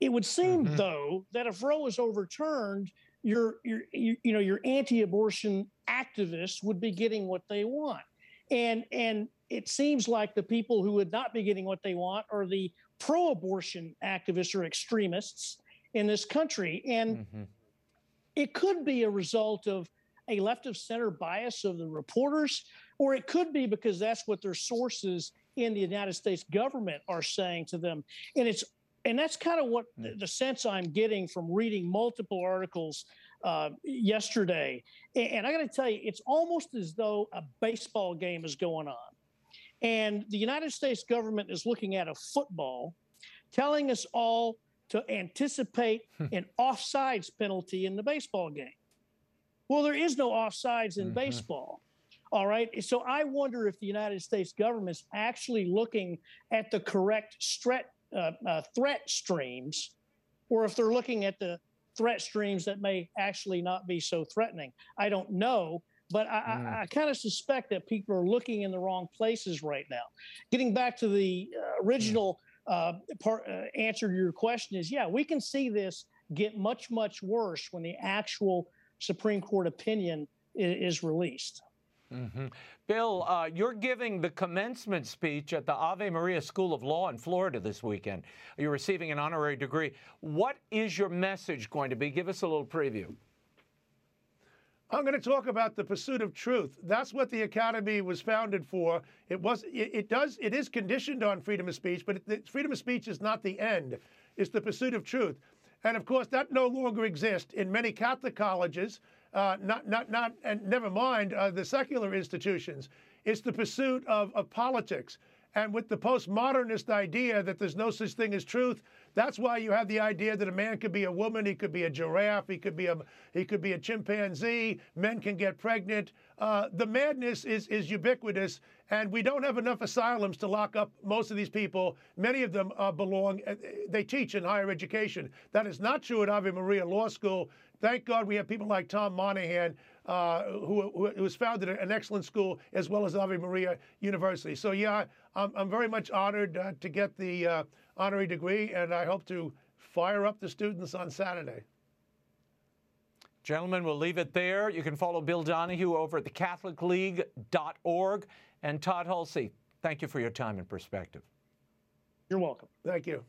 It would seem, mm-hmm. though, that if Roe is overturned, your, your, you, you know, your anti-abortion activists would be getting what they want, and and it seems like the people who would not be getting what they want are the pro-abortion activists or extremists in this country, and. Mm-hmm it could be a result of a left of center bias of the reporters, or it could be because that's what their sources in the United States government are saying to them. And it's and that's kind of what the, the sense I'm getting from reading multiple articles uh, yesterday. And, and I got to tell you, it's almost as though a baseball game is going on. And the United States government is looking at a football, telling us all to anticipate hmm. an offsides penalty in the baseball game. Well, there is no offsides in mm-hmm. baseball. All right. So I wonder if the United States government is actually looking at the correct threat, uh, uh, threat streams, or if they're looking at the threat streams that may actually not be so threatening. I don't know, but I, mm. I, I kind of suspect that people are looking in the wrong places right now. Getting back to the uh, original uh, part, uh, answer to your question is yeah, we can see this get much, much worse when the actual Supreme Court opinion is, is released. Mm-hmm. Bill, uh, you're giving the commencement speech at the Ave Maria School of Law in Florida this weekend. You're receiving an honorary degree. What is your message going to be? Give us a little preview. I'm going to talk about the pursuit of truth. That's what the academy was founded for. It was it, it does it is conditioned on freedom of speech, but it, freedom of speech is not the end. It's the pursuit of truth. And of course, that no longer exists in many Catholic colleges. Uh, not, not, not, and never mind uh, the secular institutions. It's the pursuit of, of politics. And with the postmodernist idea that there's no such thing as truth, that's why you have the idea that a man could be a woman, he could be a giraffe, he could be a he could be a chimpanzee. Men can get pregnant. Uh, the madness is is ubiquitous, and we don't have enough asylums to lock up most of these people. Many of them uh, belong. Uh, they teach in higher education. That is not true at Ave Maria Law School. Thank God we have people like Tom Monaghan, Uh, who, who was founded an excellent school as well as Ave Maria University. So yeah, I'm, I'm very much honored uh, to get the uh, honorary degree, and I hope to fire up the students on Saturday. Gentlemen, we'll leave it there. You can follow Bill Donohue over at thecatholicleague.org. And Todd Hulsey, thank you for your time and perspective. You're welcome. Thank you.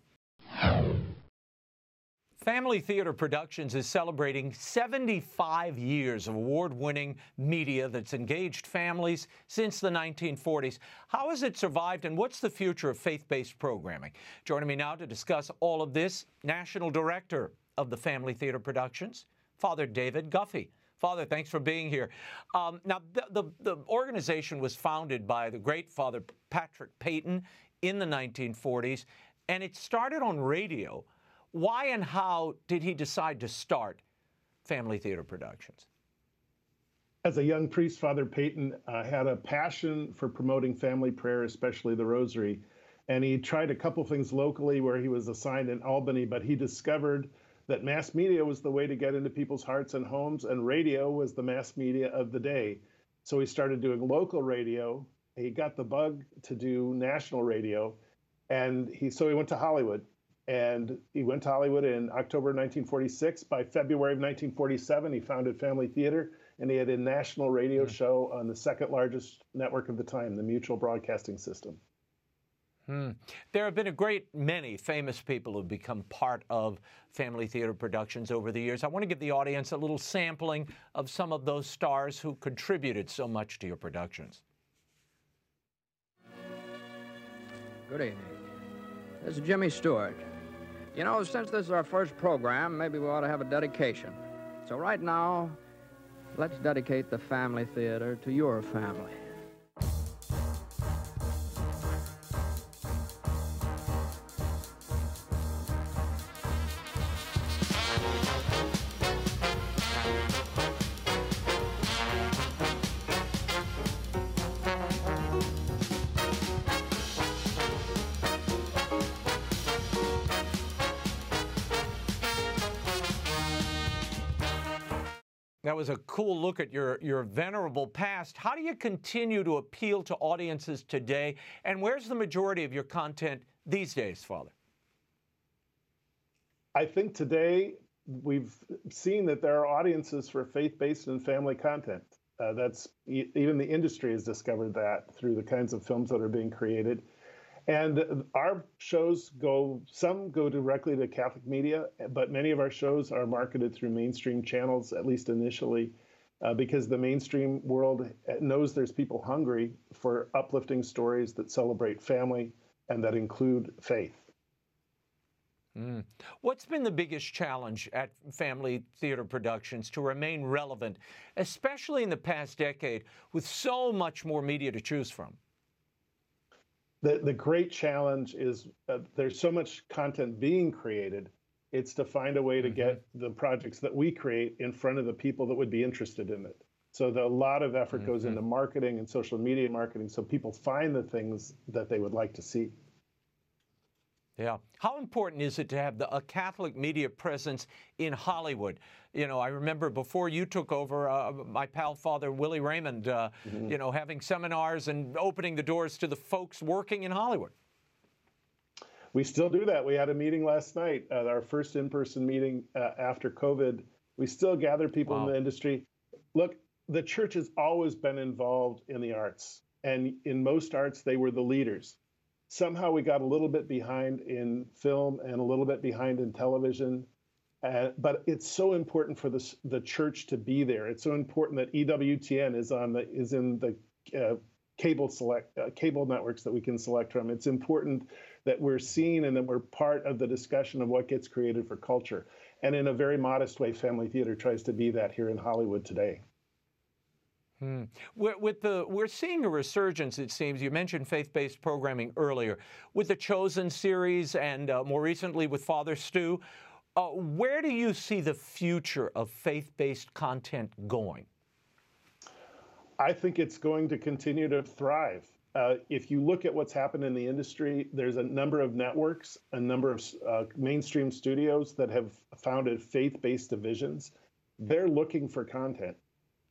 Family Theater Productions is celebrating 75 years of award winning media that's engaged families since the 1940s. How has it survived, and what's the future of faith based programming? Joining me now to discuss all of this, National Director of the Family Theater Productions, Father David Guffey. Father, thanks for being here. Um, now, the, the, the organization was founded by the great Father Patrick Peyton in the 1940s, and it started on radio. Why and how did he decide to start Family Theater Productions? As a young priest, Father Peyton uh, had a passion for promoting family prayer, especially the Rosary. And he tried a couple things locally where he was assigned in Albany, but he discovered that mass media was the way to get into people's hearts and homes, and radio was the mass media of the day. So he started doing local radio. He got the bug to do national radio, and he so he went to Hollywood And he went to Hollywood in October 1946. By February of 1947, he founded Family Theater, and he had a national radio mm. show on the second largest network of the time, the Mutual Broadcasting System. Hmm. There have been a great many famous people who've become part of family theater productions over the years. I want to give the audience a little sampling of some of those stars who contributed so much to your productions. Good evening. This is Jimmy Stewart. You know, since this is our first program, maybe we ought to have a dedication. So right now, let's dedicate the Family Theater to your family. A cool look at your, your venerable past. How do you continue to appeal to audiences today? And where's the majority of your content these days, Father? I think today we've seen that there are audiences for faith based and family content. Uh, that's even the industry has discovered that through the kinds of films that are being created. And our shows go, some go directly to Catholic media, but many of our shows are marketed through mainstream channels, at least initially, uh, because the mainstream world knows there's people hungry for uplifting stories that celebrate family and that include faith. Mm. What's been the biggest challenge at Family Theater Productions to remain relevant, especially in the past decade with so much more media to choose from? The, the great challenge is uh, there's so much content being created it's to find a way to mm-hmm. get the projects that we create in front of the people that would be interested in it so the, a lot of effort mm-hmm. goes into marketing and social media marketing so people find the things that they would like to see yeah. How important is it to have the, a Catholic media presence in Hollywood? You know, I remember before you took over, uh, my pal Father Willie Raymond, uh, mm-hmm. you know, having seminars and opening the doors to the folks working in Hollywood. We still do that. We had a meeting last night, uh, our first in person meeting uh, after COVID. We still gather people wow. in the industry. Look, the church has always been involved in the arts, and in most arts, they were the leaders somehow we got a little bit behind in film and a little bit behind in television. Uh, but it's so important for the the church to be there. It's so important that EWTN is on the is in the uh, cable select uh, cable networks that we can select from. It's important that we're seen and that we're part of the discussion of what gets created for culture. And in a very modest way, Family Theater tries to be that here in Hollywood today. Hmm. With the, we're seeing a resurgence, it seems. You mentioned faith based programming earlier. With the Chosen series and uh, more recently with Father Stu, uh, where do you see the future of faith based content going? I think it's going to continue to thrive. Uh, if you look at what's happened in the industry, there's a number of networks, a number of uh, mainstream studios that have founded faith based divisions. They're looking for content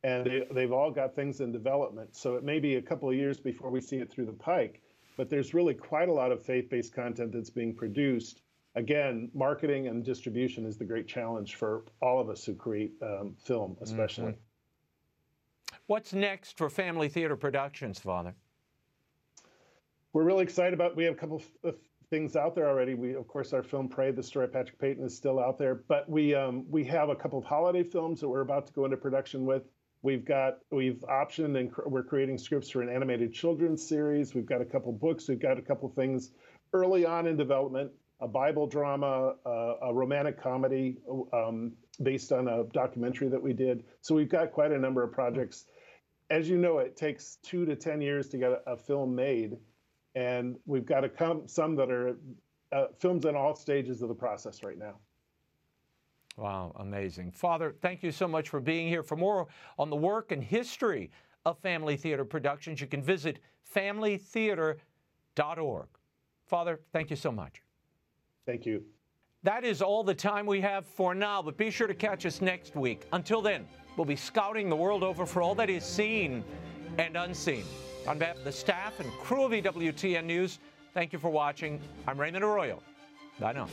and they, they've all got things in development. So it may be a couple of years before we see it through the pike, but there's really quite a lot of faith based content that's being produced. Again, marketing and distribution is the great challenge for all of us who create um, film, especially. Mm-hmm. What's next for Family Theater Productions, Father? We're really excited about. We have a couple of things out there already. We, of course, our film "Pray," the story of Patrick Peyton, is still out there, but we um, we have a couple of holiday films that we're about to go into production with. We've got we've optioned and we're creating scripts for an animated children's series. We've got a couple books. We've got a couple things early on in development. A Bible drama, uh, a romantic comedy um, based on a documentary that we did. So we've got quite a number of projects. As you know, it takes two to ten years to get a, a film made, and we've got a some that are uh, films in all stages of the process right now. Wow, amazing. Father, thank you so much for being here. For more on the work and history of Family Theater Productions, you can visit familytheater.org. Father, thank you so much. Thank you. That is all the time we have for now, but be sure to catch us next week. Until then, we'll be scouting the world over for all that is seen and unseen. On behalf of the staff and crew of EWTN News, thank you for watching. I'm Raymond Arroyo. Bye now.